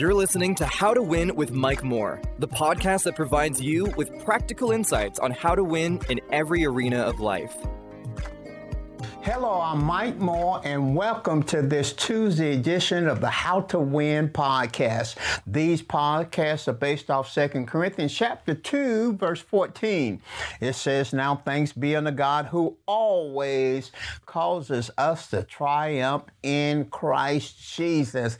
You're listening to How to Win with Mike Moore, the podcast that provides you with practical insights on how to win in every arena of life. Hello, I'm Mike Moore, and welcome to this Tuesday edition of the How to Win podcast. These podcasts are based off 2 Corinthians chapter 2, verse 14. It says, Now thanks be unto God who always causes us to triumph in Christ Jesus.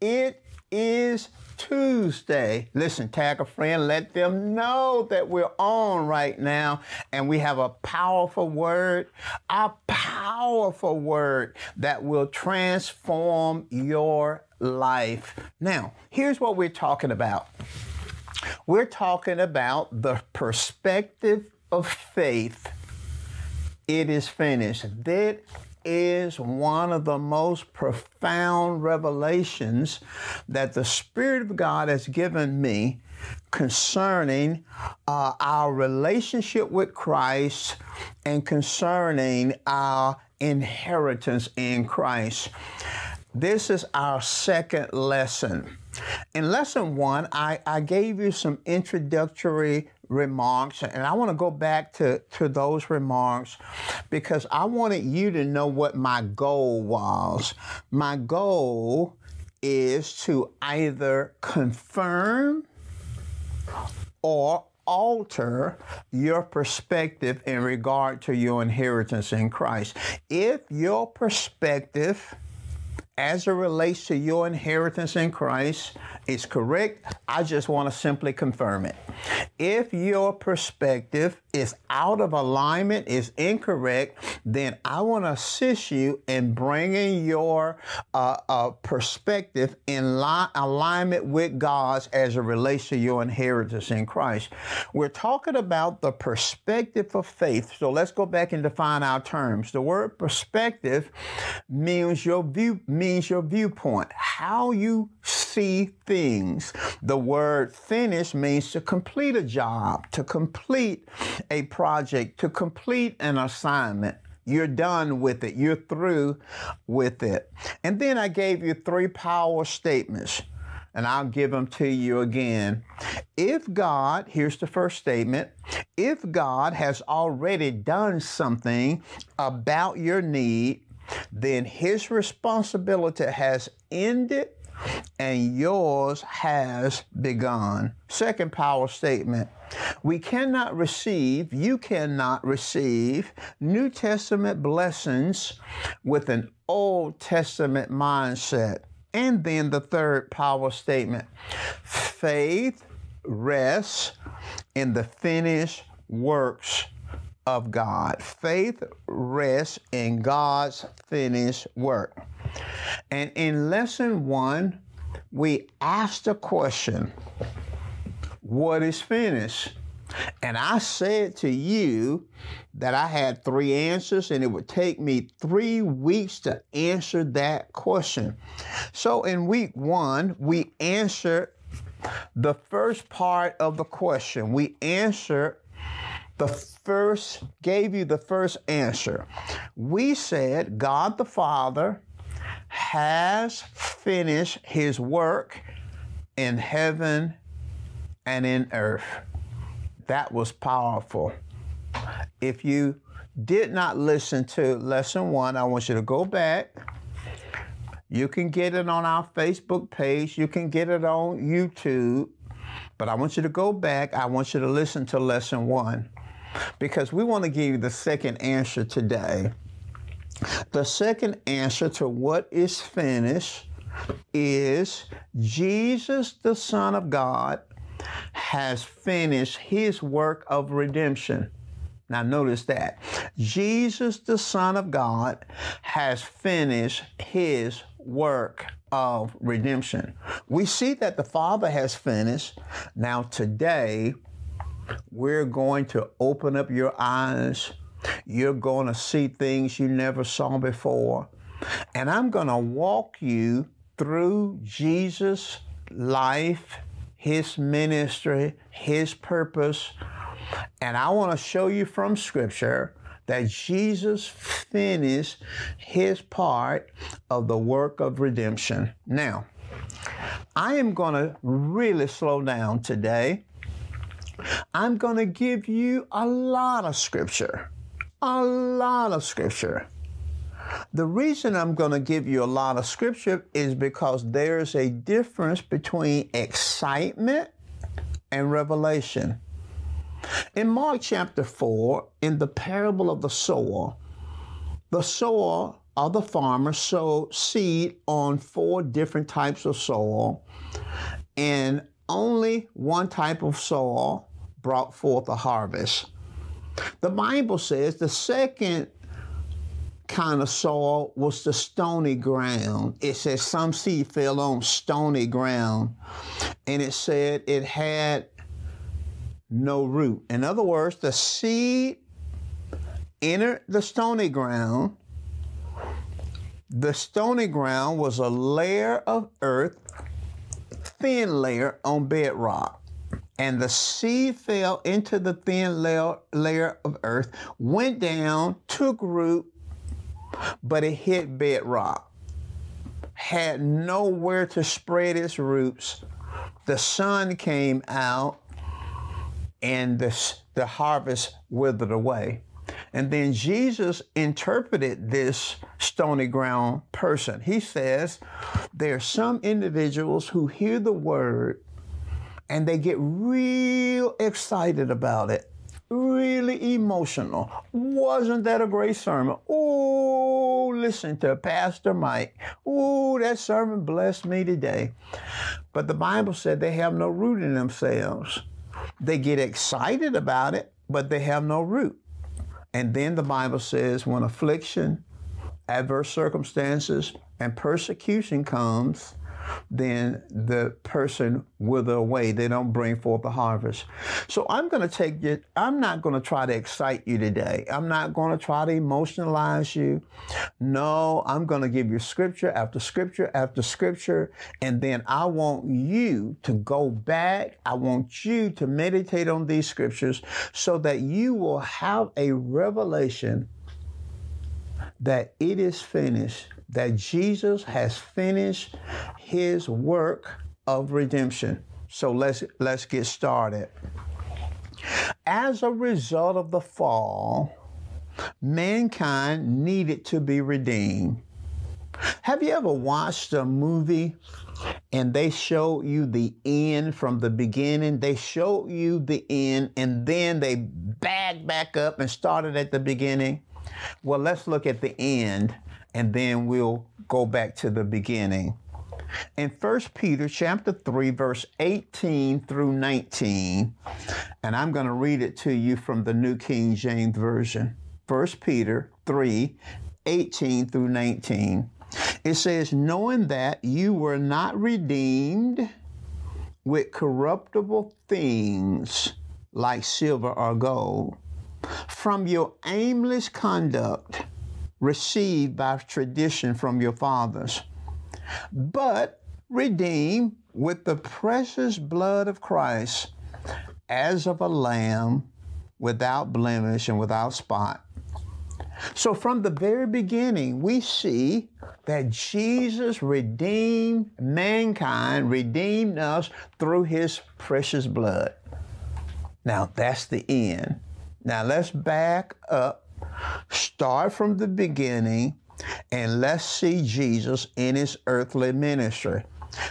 It is Tuesday. Listen, tag a friend, let them know that we're on right now and we have a powerful word, a powerful word that will transform your life. Now, here's what we're talking about. We're talking about the perspective of faith. It is finished. That is one of the most profound revelations that the Spirit of God has given me concerning uh, our relationship with Christ and concerning our inheritance in Christ. This is our second lesson. In lesson one, I, I gave you some introductory remarks, and I want to go back to, to those remarks because I wanted you to know what my goal was. My goal is to either confirm or alter your perspective in regard to your inheritance in Christ. If your perspective as it relates to your inheritance in Christ is correct, I just want to simply confirm it. If your perspective is out of alignment, is incorrect, then I want to assist you in bringing your uh, uh, perspective in li- alignment with God's as it relates to your inheritance in Christ. We're talking about the perspective of faith. So let's go back and define our terms. The word perspective means your view means your viewpoint, how you see things. The word finish means to complete a job, to complete a project, to complete an assignment. You're done with it. You're through with it. And then I gave you three power statements, and I'll give them to you again. If God, here's the first statement, if God has already done something about your need, then his responsibility has ended and yours has begun. Second power statement. We cannot receive, you cannot receive New Testament blessings with an Old Testament mindset. And then the third power statement faith rests in the finished works of God. Faith rests in God's finished work. And in lesson one, we asked a question What is finished? And I said to you that I had three answers and it would take me three weeks to answer that question. So in week one, we answered the first part of the question. We answered the first, gave you the first answer. We said God the Father has finished his work in heaven and in earth. That was powerful. If you did not listen to lesson one, I want you to go back. You can get it on our Facebook page, you can get it on YouTube, but I want you to go back. I want you to listen to lesson one because we want to give you the second answer today. The second answer to what is finished is Jesus, the Son of God, has finished his work of redemption. Now, notice that. Jesus, the Son of God, has finished his work of redemption. We see that the Father has finished. Now, today, we're going to open up your eyes. You're going to see things you never saw before. And I'm going to walk you through Jesus' life, his ministry, his purpose. And I want to show you from Scripture that Jesus finished his part of the work of redemption. Now, I am going to really slow down today. I'm going to give you a lot of scripture. A lot of scripture. The reason I'm going to give you a lot of scripture is because there's a difference between excitement and revelation. In Mark chapter 4, in the parable of the sower, the sower or the farmer sowed seed on four different types of soil, and only one type of soil brought forth a harvest. The Bible says the second kind of soil was the stony ground. It says some seed fell on stony ground, and it said it had no root. In other words, the seed entered the stony ground. The stony ground was a layer of earth, thin layer on bedrock and the seed fell into the thin layer, of earth, went down, took root, but it hit bedrock. Had nowhere to spread its roots. The sun came out, and the, the harvest withered away. And then Jesus interpreted this stony ground person. He says, There are some individuals who hear the word and they get real excited about it, really emotional. Wasn't that a great sermon? Oh, listen to Pastor Mike. Oh, that sermon blessed me today. But the Bible said they have no root in themselves. They get excited about it, but they have no root. And then the Bible says when affliction, adverse circumstances, and persecution comes, then the person wither away. They don't bring forth the harvest. So I'm going to take you, I'm not going to try to excite you today. I'm not going to try to emotionalize you. No, I'm going to give you scripture after scripture after scripture. And then I want you to go back. I want you to meditate on these scriptures so that you will have a revelation that it is finished that Jesus has finished his work of redemption. So let's let's get started. As a result of the fall, mankind needed to be redeemed. Have you ever watched a movie and they show you the end from the beginning? They show you the end and then they back back up and started at the beginning. Well, let's look at the end and then we'll go back to the beginning. In 1 Peter chapter 3 verse 18 through 19, and I'm going to read it to you from the New King James Version. 1 Peter 3 18 through 19. It says, knowing that you were not redeemed with corruptible things like silver or gold from your aimless conduct received by tradition from your fathers, but redeemed with the precious blood of Christ as of a lamb without blemish and without spot. So, from the very beginning, we see that Jesus redeemed mankind, redeemed us through his precious blood. Now, that's the end. Now, let's back up Start from the beginning and let's see Jesus in his earthly ministry.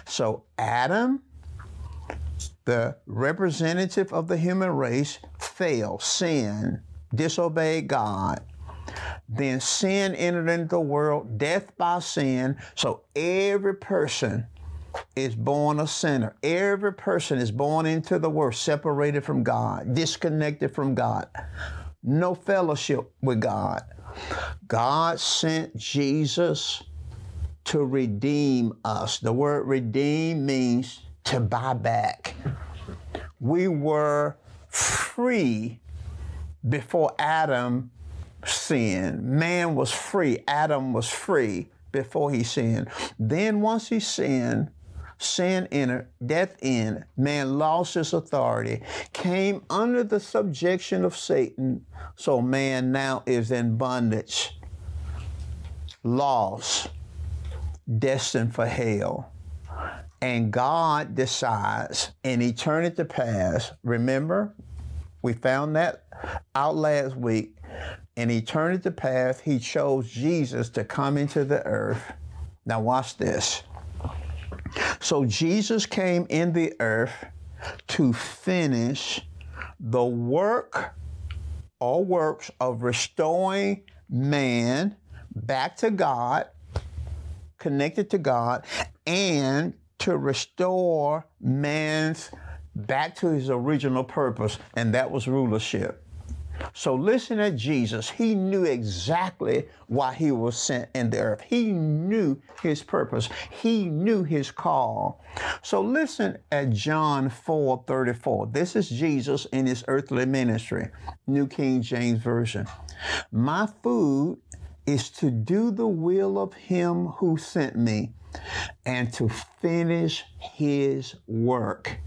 So, Adam, the representative of the human race, failed, sinned, disobeyed God. Then sin entered into the world, death by sin. So, every person is born a sinner. Every person is born into the world separated from God, disconnected from God no fellowship with God. God sent Jesus to redeem us. The word redeem means to buy back. We were free before Adam sinned. Man was free. Adam was free before he sinned. Then, once he sinned, sin entered, death in, man lost his authority, came under the subjection of Satan, so man now is in bondage, lost, destined for hell. And God decides in eternity past, remember, we found that out last week. In eternity past, He chose Jesus to come into the earth. Now, watch this. So, Jesus came in the earth to finish the work or works of restoring man back to God, connected to God, and to restore man's back to his original purpose, and that was rulership. So listen at Jesus. He knew exactly why he was sent in the earth. He knew his purpose. He knew his call. So listen at John 4 34. This is Jesus in his earthly ministry, New King James Version. My food is to do the will of him who sent me and to finish his work.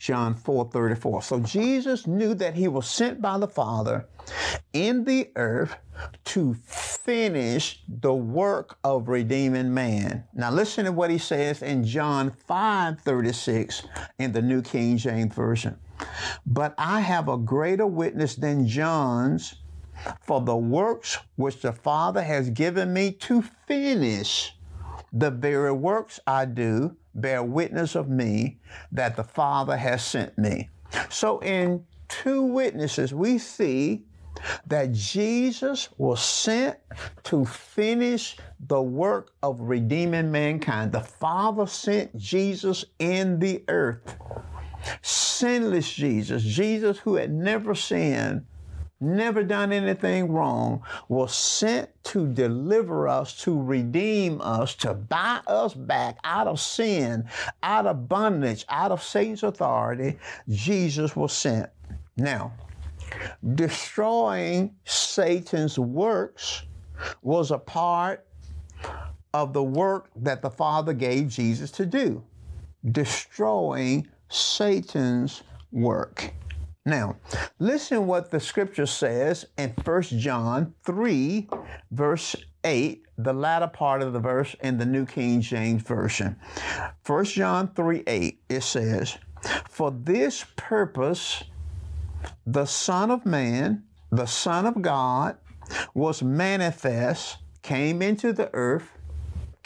John 4 34. So Jesus knew that he was sent by the Father in the earth to finish the work of redeeming man. Now listen to what he says in John 5 36 in the New King James Version. But I have a greater witness than John's, for the works which the Father has given me to finish, the very works I do bear witness of me that the Father has sent me. So, in two witnesses, we see that Jesus was sent to finish the work of redeeming mankind. The Father sent Jesus in the earth. Sinless Jesus, Jesus who had never sinned, never done anything wrong, was sent to deliver us, to redeem us, to buy us back out of sin, out of bondage, out of Satan's authority. Jesus was sent. Now, destroying Satan's works was a part of the work that the Father gave Jesus to do. Destroying Satan's work. Now, listen what the scripture says in 1 John 3, verse 8, the latter part of the verse in the New King James Version. 1 John 3 8, it says, For this purpose the Son of Man, the Son of God, was manifest, came into the earth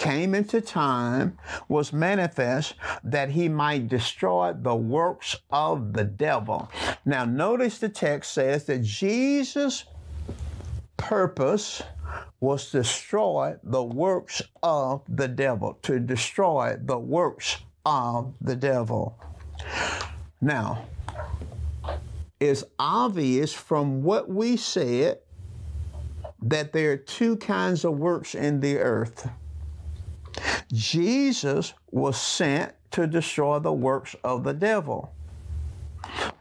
came into time, was manifest that he might destroy the works of the devil. Now, notice the text says that Jesus' purpose was to destroy the works of the devil, to destroy the works of the devil. Now, it's obvious from what we said that there are two kinds of works in the earth Jesus was sent to destroy the works of the devil.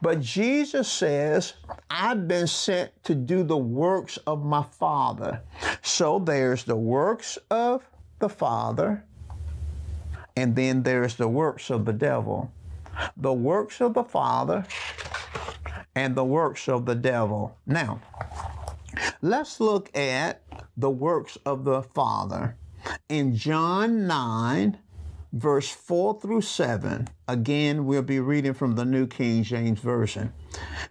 But Jesus says, I've been sent to do the works of my Father. So there's the works of the Father, and then there's the works of the devil. The works of the Father and the works of the devil. Now, let's look at the works of the Father in John 9, verse 4 through 7, again, we'll be reading from the New King James Version.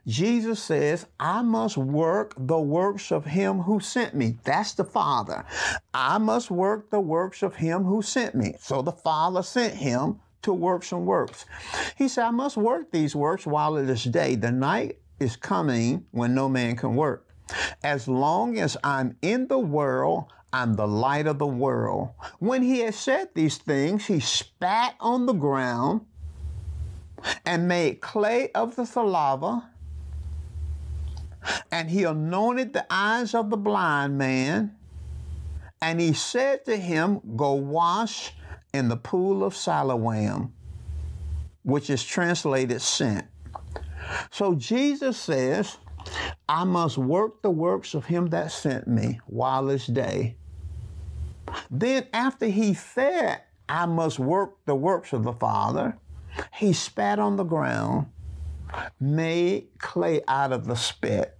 Jesus says, I must work the works of him who sent me. That's the Father. I must work the works of him who sent me. So the Father sent him to work some works. He said, I must work these works while it is day. The night is coming when no man can work. As long as I'm in the world, I'm the light of the world. When he had said these things, he spat on the ground and made clay of the saliva, and he anointed the eyes of the blind man, and he said to him, Go wash in the pool of Siloam, which is translated sent. So Jesus says, I must work the works of him that sent me while it's day. Then, after he said, I must work the works of the Father, he spat on the ground, made clay out of the spit,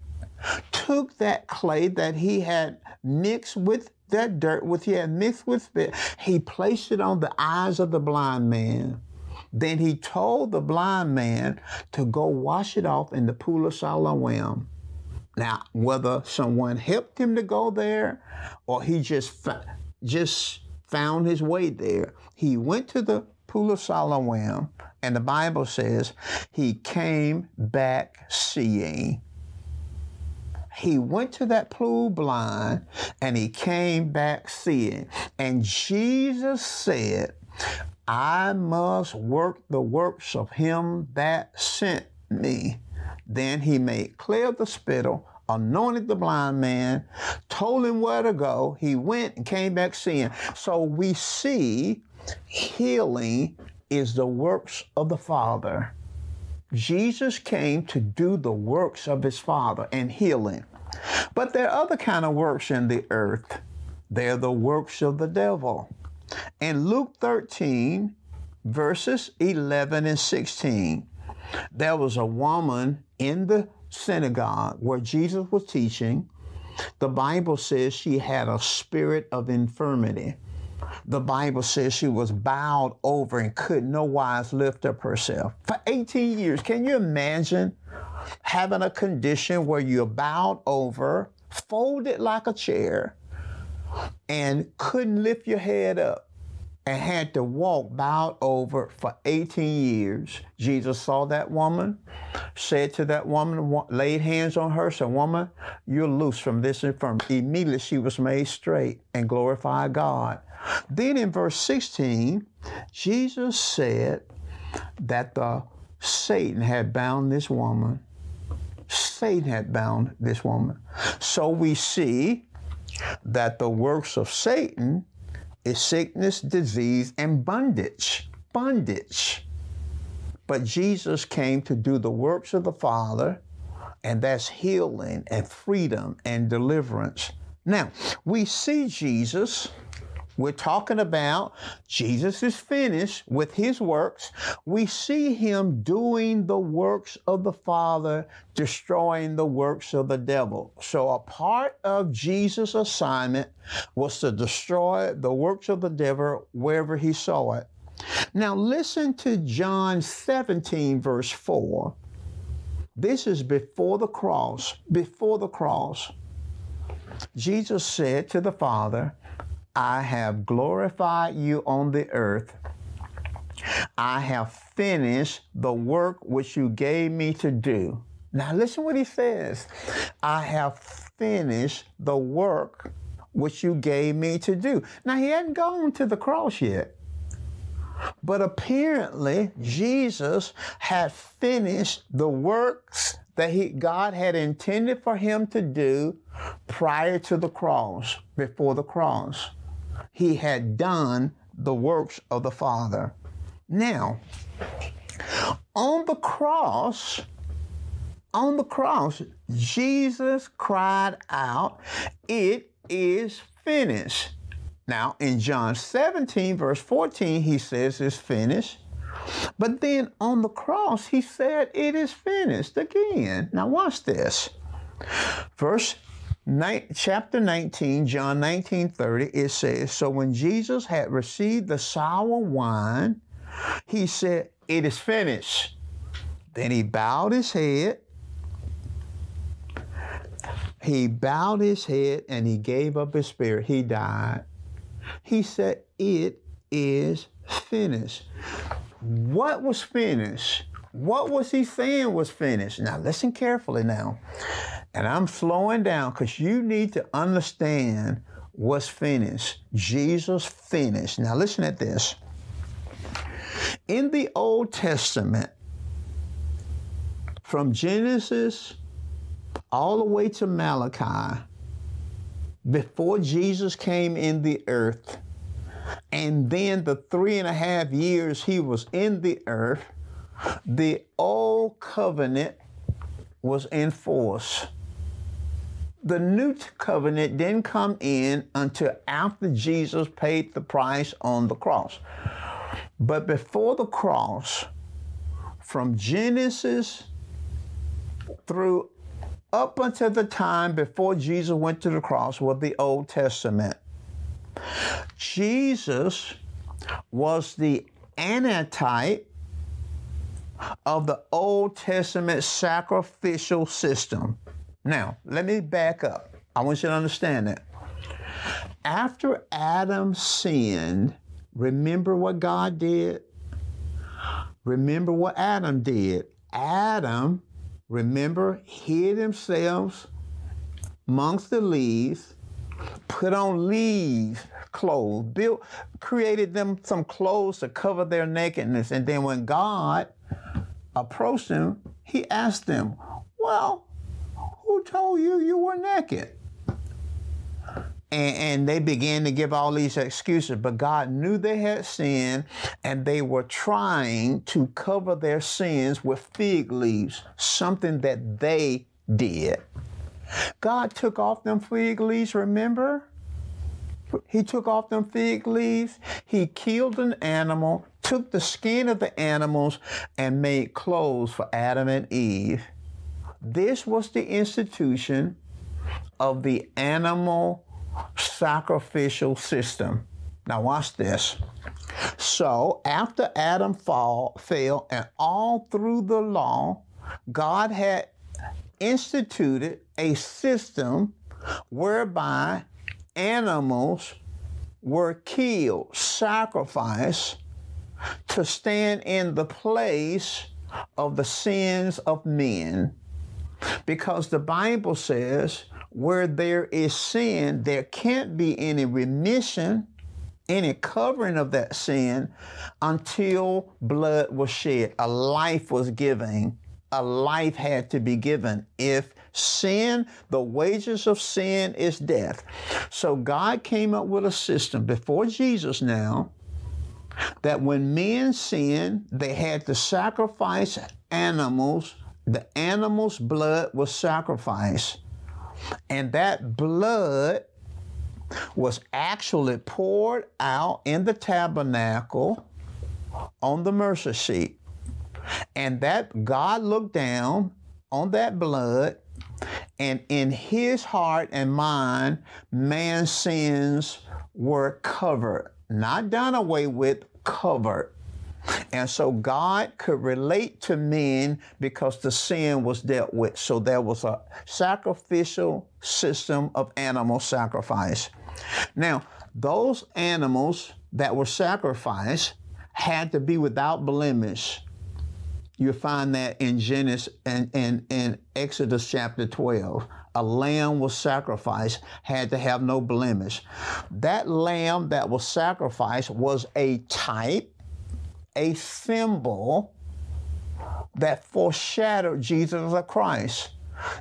took that clay that he had mixed with that dirt which he had mixed with spit, he placed it on the eyes of the blind man. Then he told the blind man to go wash it off in the pool of Siloam. Now, whether someone helped him to go there or he just just found his way there, he went to the pool of Siloam, and the Bible says he came back seeing. He went to that pool blind and he came back seeing. And Jesus said, I must work the works of him that sent me. Then he made clear the spittle, anointed the blind man, told him where to go. He went and came back seeing. So we see healing is the works of the Father. Jesus came to do the works of his Father and healing. But there are other kind of works in the earth. They're the works of the devil. In Luke 13, verses 11 and 16, there was a woman in the synagogue where Jesus was teaching. The Bible says she had a spirit of infirmity. The Bible says she was bowed over and could no wise lift up herself. For 18 years, can you imagine having a condition where you're bowed over, folded like a chair, and couldn't lift your head up? And had to walk bowed over for 18 years. Jesus saw that woman, said to that woman, laid hands on her, said, Woman, you're loose from this infirmity. Immediately she was made straight and glorified God. Then in verse 16, Jesus said that the Satan had bound this woman. Satan had bound this woman. So we see that the works of Satan is sickness, disease, and bondage. Bondage. But Jesus came to do the works of the Father, and that's healing and freedom and deliverance. Now, we see Jesus we're talking about Jesus is finished with his works. We see him doing the works of the Father, destroying the works of the devil. So, a part of Jesus' assignment was to destroy the works of the devil wherever he saw it. Now, listen to John 17, verse 4. This is before the cross. Before the cross. Jesus said to the Father, I have glorified you on the earth. I have finished the work which you gave me to do. Now, listen what he says. I have finished the work which you gave me to do. Now, he hadn't gone to the cross yet. But apparently, Jesus had finished the works that he, God had intended for him to do prior to the cross, before the cross he had done the works of the Father. Now, on the cross, on the cross, Jesus cried out, It is finished. Now, in John 17, verse 14, he says it's finished. But then on the cross, he said, It is finished again. Now, watch this. Verse chapter 19, John 19 30, it says, So when Jesus had received the sour wine, he said, It is finished. Then he bowed his head. He bowed his head and he gave up his spirit. He died. He said, It is finished. What was finished? What was he saying was finished? Now, listen carefully now. And I'm slowing down because you need to understand what's finished. Jesus finished. Now, listen at this. In the Old Testament, from Genesis all the way to Malachi, before Jesus came in the earth, and then the three and a half years he was in the earth, the old covenant was in force. The new covenant didn't come in until after Jesus paid the price on the cross. But before the cross, from Genesis through up until the time before Jesus went to the cross was the Old Testament. Jesus was the antitype of the Old Testament sacrificial system. Now, let me back up. I want you to understand that. After Adam sinned, remember what God did? Remember what Adam did. Adam, remember, hid himself amongst the leaves, put on leaves clothes, built, created them some clothes to cover their nakedness. And then when God approached them, he asked them, Well, who told you you were naked? And, and, they began to give all these excuses, but God knew they had sinned and they were trying to cover their sins with fig leaves, something that they did. God took off them fig leaves, remember? He took off them fig leaves. He killed an animal, took the skin of the animals, and made clothes for Adam and Eve. This was the institution of the animal sacrificial system. Now, watch this. So, after Adam fall, fell, and all through the law, God had instituted a system whereby animals were killed, sacrificed to stand in the place of the sins of men. Because the Bible says, where there is sin, there can't be any remission, any covering of that sin until blood was shed, a life was given, a life had to be given. If sin, the wages of sin is death. So God came up with a system before Jesus now that when men sinned, they had to sacrifice animals. The animal's blood was sacrificed. And that blood was actually poured out in the tabernacle on the mercy seat. And that God looked down on that blood, and in his heart and mind, man's sins were covered, not done away with, covered. And so God could relate to men because the sin was dealt with. So there was a sacrificial system of animal sacrifice. Now, those animals that were sacrificed had to be without blemish you find that in Genesis and in, in, Exodus chapter 12. A lamb was sacrificed, had to have no blemish. That lamb that was sacrificed was a type, a symbol that foreshadowed Jesus Christ.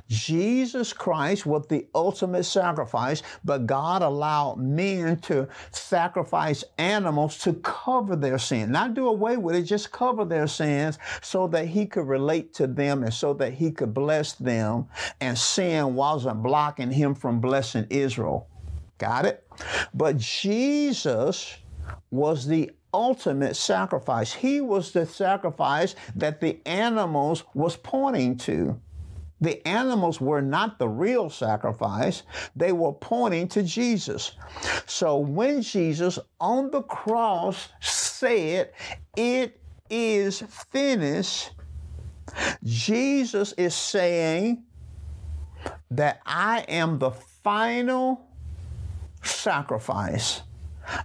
Jesus Christ was the ultimate sacrifice, but God allowed men to sacrifice animals to cover their sin. Not do away with it, just cover their sins so that he could relate to them and so that he could bless them. And sin wasn't blocking him from blessing Israel. Got it? But Jesus was the ultimate sacrifice. He was the sacrifice that the animals was pointing to. The animals were not the real sacrifice, they were pointing to Jesus. So when Jesus on the cross said, It is finished, Jesus is saying that I am the final sacrifice.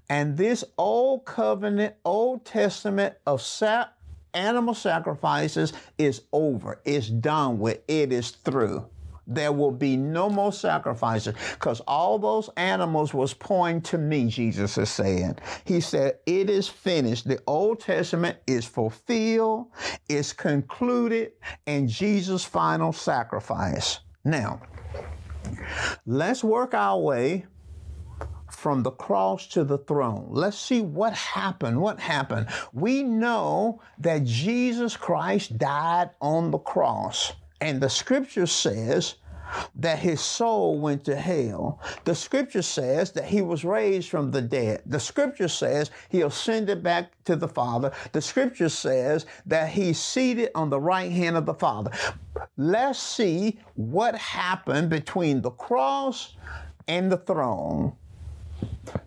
And this old covenant, Old Testament of sacrifice animal sacrifices is over. It's done with. It is through. There will be no more sacrifices because all those animals was pointing to me, Jesus is saying. He said, It is finished. The Old Testament is fulfilled, it's concluded, and Jesus' final sacrifice. Now, let's work our way from the cross to the throne. Let's see what happened. What happened? We know that Jesus Christ died on the cross, and the scripture says that his soul went to hell. The scripture says that he was raised from the dead. The scripture says he ascended back to the Father. The scripture says that he's seated on the right hand of the Father. Let's see what happened between the cross and the throne.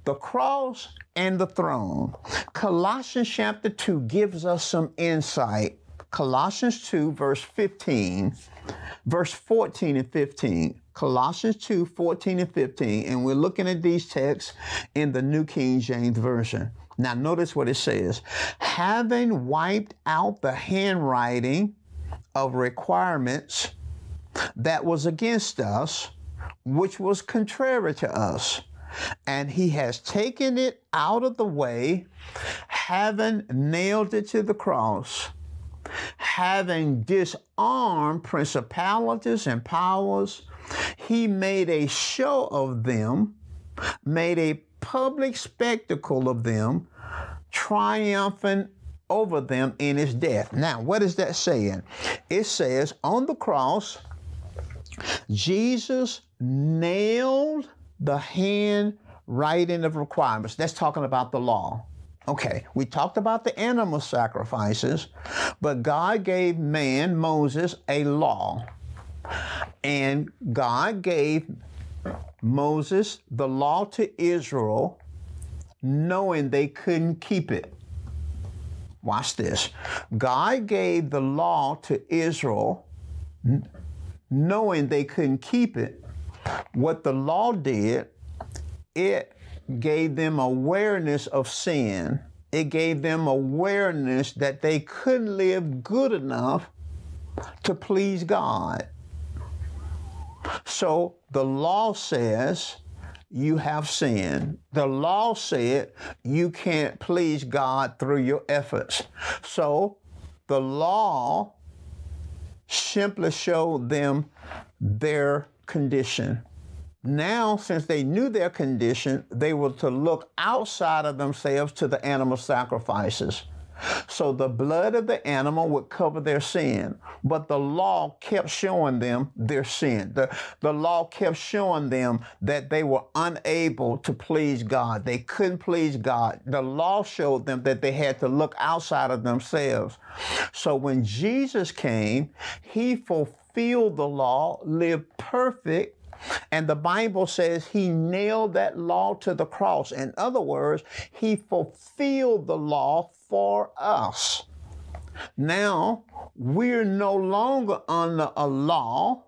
The cross and the throne. Colossians chapter 2 gives us some insight. Colossians 2, verse 15, verse 14 and 15. Colossians 2, 14 and 15. And we're looking at these texts in the New King James Version. Now, notice what it says having wiped out the handwriting of requirements that was against us, which was contrary to us. And he has taken it out of the way, having nailed it to the cross, having disarmed principalities and powers, he made a show of them, made a public spectacle of them, triumphant over them in his death. Now, what is that saying? It says on the cross, Jesus nailed the handwriting of requirements. That's talking about the law. Okay, we talked about the animal sacrifices, but God gave man, Moses, a law. And God gave Moses the law to Israel, knowing they couldn't keep it. Watch this. God gave the law to Israel, knowing they couldn't keep it. What the law did, it gave them awareness of sin. It gave them awareness that they couldn't live good enough to please God. So the law says you have sinned. The law said you can't please God through your efforts. So the law simply showed them their condition. Now, since they knew their condition, they were to look outside of themselves to the animal sacrifices. So the blood of the animal would cover their sin, but the law kept showing them their sin. The, the law kept showing them that they were unable to please God. They couldn't please God. The law showed them that they had to look outside of themselves. So when Jesus came, he fulfilled the law, lived perfect, and the Bible says he nailed that law to the cross. In other words, he fulfilled the law for us. Now, we're no longer under a law.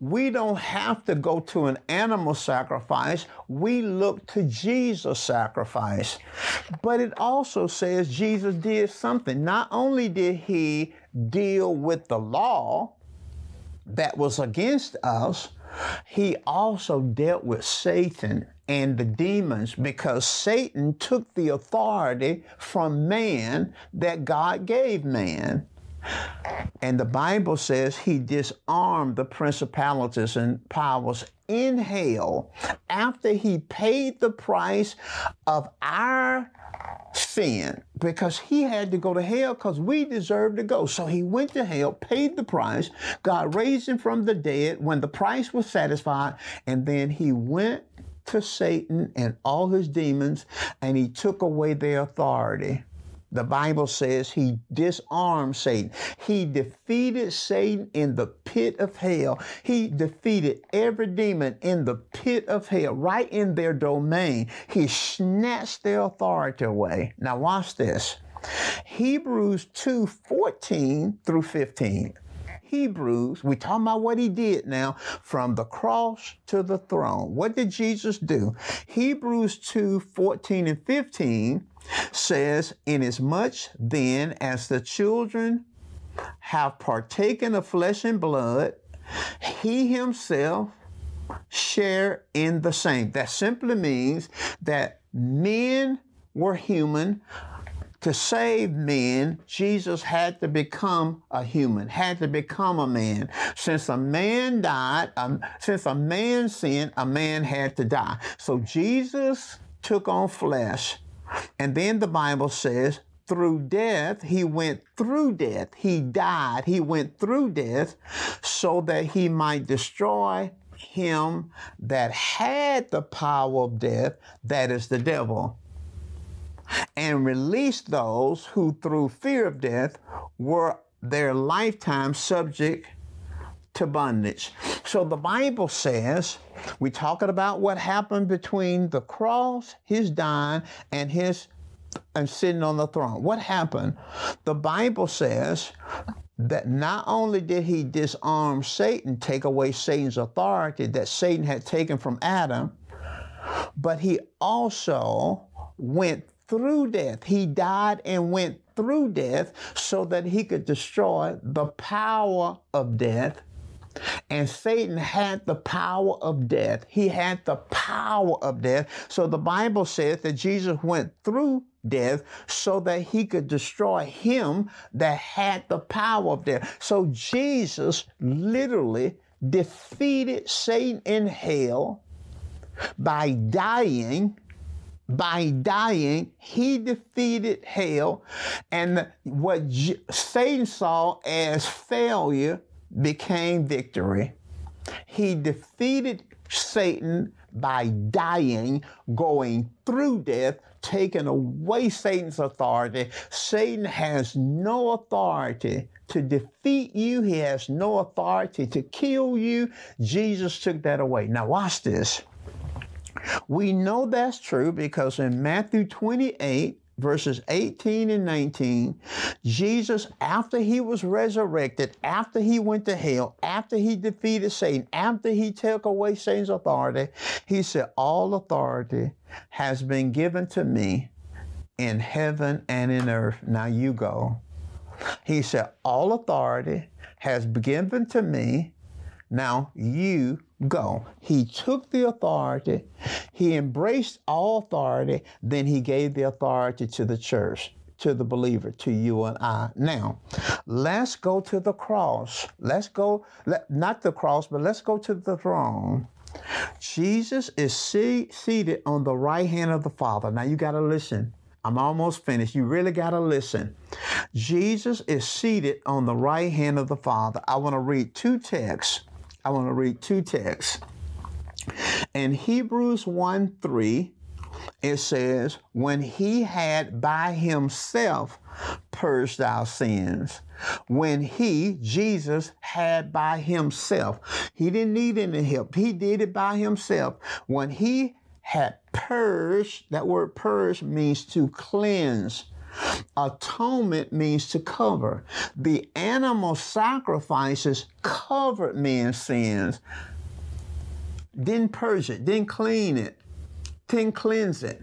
We don't have to go to an animal sacrifice. We look to Jesus' sacrifice. But it also says Jesus did something. Not only did he deal with the law that was against us, he also dealt with Satan and the demons because Satan took the authority from man that God gave man. And the Bible says he disarmed the principalities and powers in hell after he paid the price of our sin because he had to go to hell because we deserved to go. So he went to hell, paid the price. God raised him from the dead when the price was satisfied, and then he went to Satan and all his demons and he took away their authority. The Bible says he disarmed Satan. He defeated Satan in the pit of hell. He defeated every demon in the pit of hell, right in their domain. He snatched their authority away. Now, watch this Hebrews 2 14 through 15. Hebrews, we talking about what he did now from the cross to the throne. What did Jesus do? Hebrews 2 14 and 15 says, Inasmuch then as the children have partaken of flesh and blood, he himself share in the same. That simply means that men were human. To save men, Jesus had to become a human, had to become a man. Since a man died, um, since a man sinned, a man had to die. So Jesus took on flesh and then the Bible says, through death, he went through death. He died. He went through death so that he might destroy him that had the power of death, that is the devil, and release those who, through fear of death, were their lifetime subject to bondage. So the Bible says, we talking about what happened between the cross, his dying, and his and sitting on the throne. What happened? The Bible says that not only did he disarm Satan, take away Satan's authority that Satan had taken from Adam, but he also went through death. He died and went through death so that he could destroy the power of death. And Satan had the power of death. He had the power of death. So the Bible says that Jesus went through death so that he could destroy him that had the power of death. So Jesus literally defeated Satan in hell by dying by dying, he defeated hell, and what Satan saw as failure became victory. He defeated Satan by dying, going through death, taking away Satan's authority. Satan has no authority to defeat you, he has no authority to kill you. Jesus took that away. Now, watch this. We know that's true because in Matthew 28, verses 18 and 19, Jesus, after he was resurrected, after he went to hell, after he defeated Satan, after he took away Satan's authority, he said, All authority has been given to me in heaven and in earth. Now you go. He said, All authority has been given to me. Now you go. He took the authority, he embraced all authority, then he gave the authority to the church, to the believer, to you and I. Now, let's go to the cross. Let's go, let, not the cross, but let's go to the throne. Jesus is see, seated on the right hand of the Father. Now you got to listen. I'm almost finished. You really got to listen. Jesus is seated on the right hand of the Father. I want to read two texts I want to read two texts. In Hebrews 1 3, it says, When he had by himself purged our sins. When he, Jesus, had by himself, he didn't need any help. He did it by himself. When he had purged, that word purge means to cleanse Atonement means to cover. The animal sacrifices covered men's sins, didn't purge it, didn't clean it, didn't cleanse it.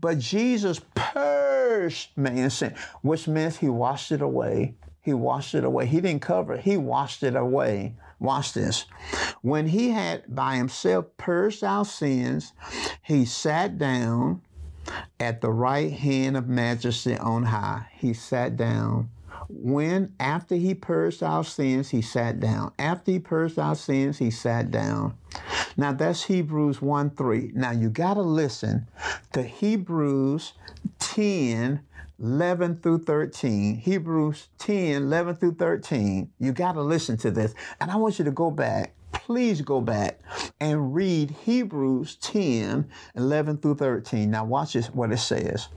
But Jesus purged man's sin, which means he washed it away. He washed it away. He didn't cover it, he washed it away. Watch this. When he had by himself purged our sins, he sat down at the right hand of majesty on high. He sat down. When, after he purged our sins, he sat down. After he purged our sins, he sat down. Now that's Hebrews 1 3. Now you got to listen to Hebrews 10 11 through 13. Hebrews 10 11 through 13. You got to listen to this. And I want you to go back please go back and read Hebrews 10 11 through 13. Now, watch this, what it says.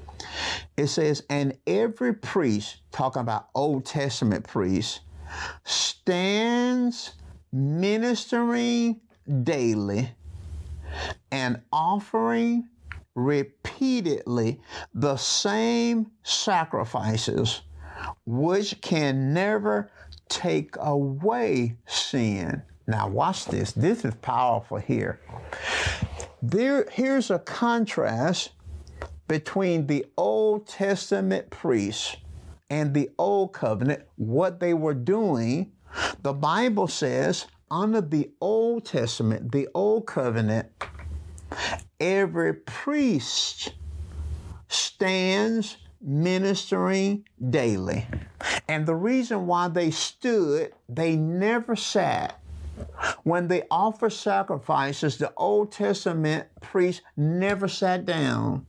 It says, And every priest, talking about Old Testament priests, stands ministering daily and offering repeatedly the same sacrifices which can never take away sin. Now, watch this. This is powerful here. There, here's a contrast between the Old Testament priests and the Old Covenant, what they were doing. The Bible says, under the Old Testament, the Old Covenant, every priest stands ministering daily. And the reason why they stood, they never sat. When they offer sacrifices, the Old Testament priests never sat down.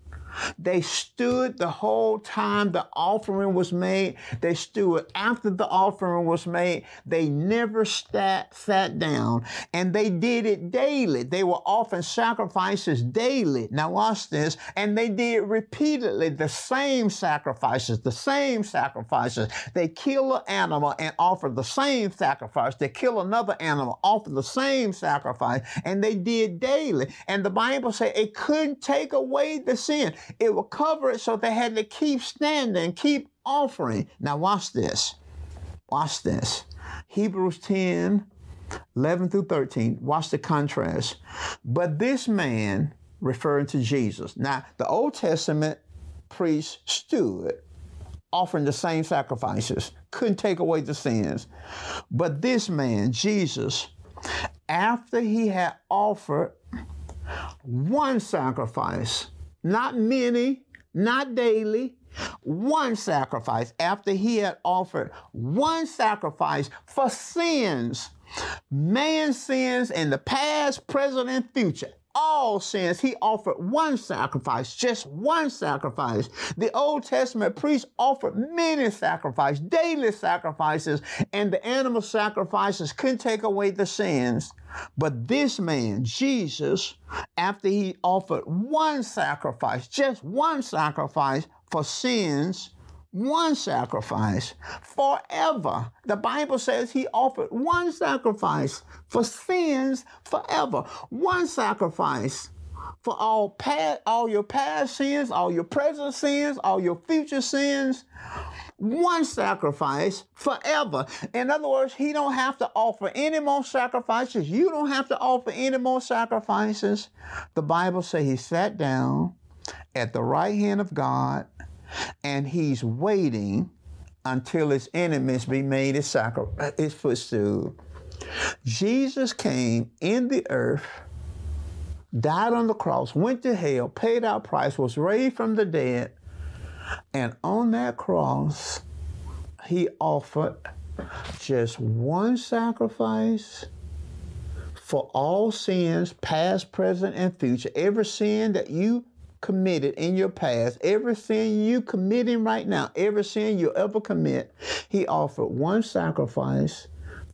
They stood the whole time the offering was made. They stood after the offering was made. They never sat, sat down. And they did it daily. They were offering sacrifices daily. Now, watch this. And they did repeatedly the same sacrifices, the same sacrifices. They kill an animal and offer the same sacrifice. They kill another animal, offer the same sacrifice. And they did daily. And the Bible says it couldn't take away the sin it would cover it so they had to keep standing, keep offering. Now, watch this. Watch this. Hebrews 10 11 through 13. Watch the contrast. But this man, referring to Jesus. Now, the Old Testament priest stood offering the same sacrifices, couldn't take away the sins. But this man, Jesus, after he had offered one sacrifice, not many, not daily, one sacrifice. After he had offered one sacrifice for sins, man's sins in the past, present, and future all sins, he offered one sacrifice, just one sacrifice. The Old Testament priests offered many sacrifices, daily sacrifices, and the animal sacrifices couldn't take away the sins. But this man, Jesus, after he offered one sacrifice, just one sacrifice for sins, one sacrifice forever. The Bible says he offered one sacrifice for sins forever. One sacrifice for all past, all your past sins, all your present sins, all your future sins. One sacrifice forever. In other words, he don't have to offer any more sacrifices. You don't have to offer any more sacrifices. The Bible says he sat down at the right hand of God and he's waiting until his enemies be made his, sacri- uh, his footstool. Jesus came in the earth, died on the cross, went to hell, paid our price, was raised from the dead, and on that cross, he offered just one sacrifice for all sins, past, present, and future. Every sin that you committed in your past, every sin you committing right now, every sin you ever commit, he offered one sacrifice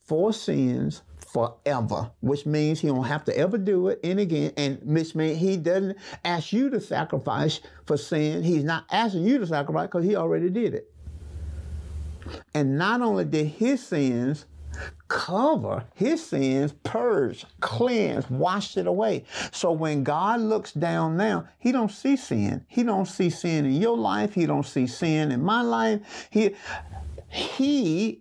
for sins forever, which means he don't have to ever do it and again, and which means he doesn't ask you to sacrifice for sin. He's not asking you to sacrifice because he already did it. And not only did his sins cover his sins, purge, cleanse, wash it away. So when God looks down now, he don't see sin. He don't see sin in your life. He don't see sin in my life. He he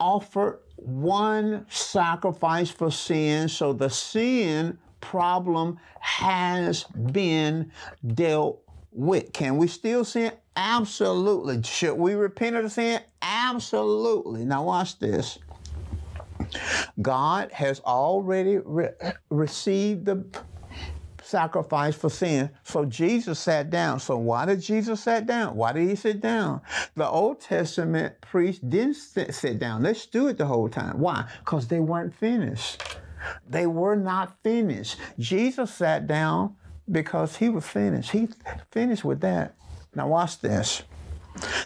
offered one sacrifice for sin, so the sin problem has been dealt with. Can we still sin? Absolutely. Should we repent of the sin? Absolutely. Now watch this. God has already re- received the sacrifice for sin. So Jesus sat down. So why did Jesus sit down? Why did he sit down? The Old Testament priests didn't sit, sit down. They stood the whole time. Why? Because they weren't finished. They were not finished. Jesus sat down because he was finished. He finished with that. Now watch this.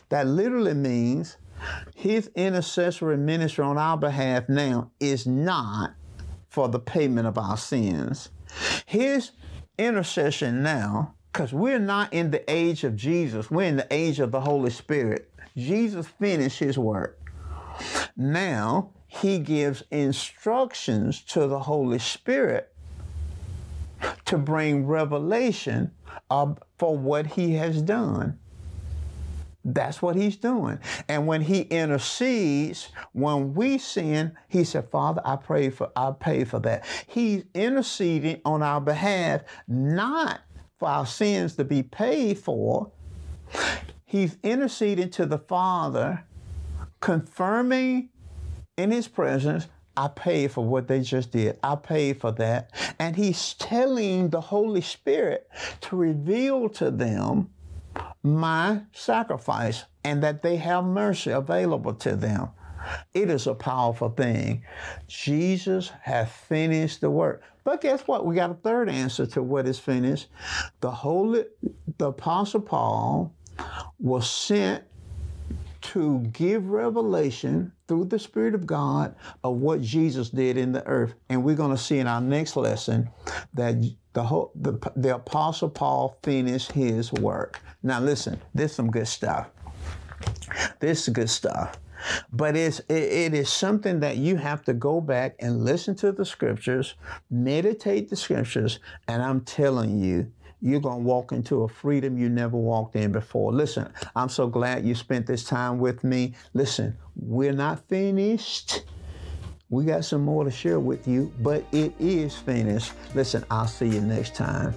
That literally means his intercessory ministry on our behalf now is not for the payment of our sins. His intercession now, because we're not in the age of Jesus, we're in the age of the Holy Spirit. Jesus finished his work. Now, he gives instructions to the Holy Spirit to bring revelation of, for what he has done. That's what he's doing. And when he intercedes, when we sin, he said, Father, I pray for, I pay for that. He's interceding on our behalf, not for our sins to be paid for. He's interceding to the Father, confirming in his presence, I paid for what they just did. I paid for that. And he's telling the Holy Spirit to reveal to them my sacrifice and that they have mercy available to them. It is a powerful thing. Jesus has finished the work. But guess what? We got a third answer to what is finished. The Holy, the Apostle Paul was sent to give revelation through the Spirit of God of what Jesus did in the earth. And we're going to see in our next lesson that the, whole, the, the Apostle Paul finished his work. Now, listen, this is some good stuff. This is good stuff. But it's, it, it is something that you have to go back and listen to the scriptures, meditate the scriptures, and I'm telling you, you're going to walk into a freedom you never walked in before. Listen, I'm so glad you spent this time with me. Listen, we're not finished. We got some more to share with you, but it is finished. Listen, I'll see you next time.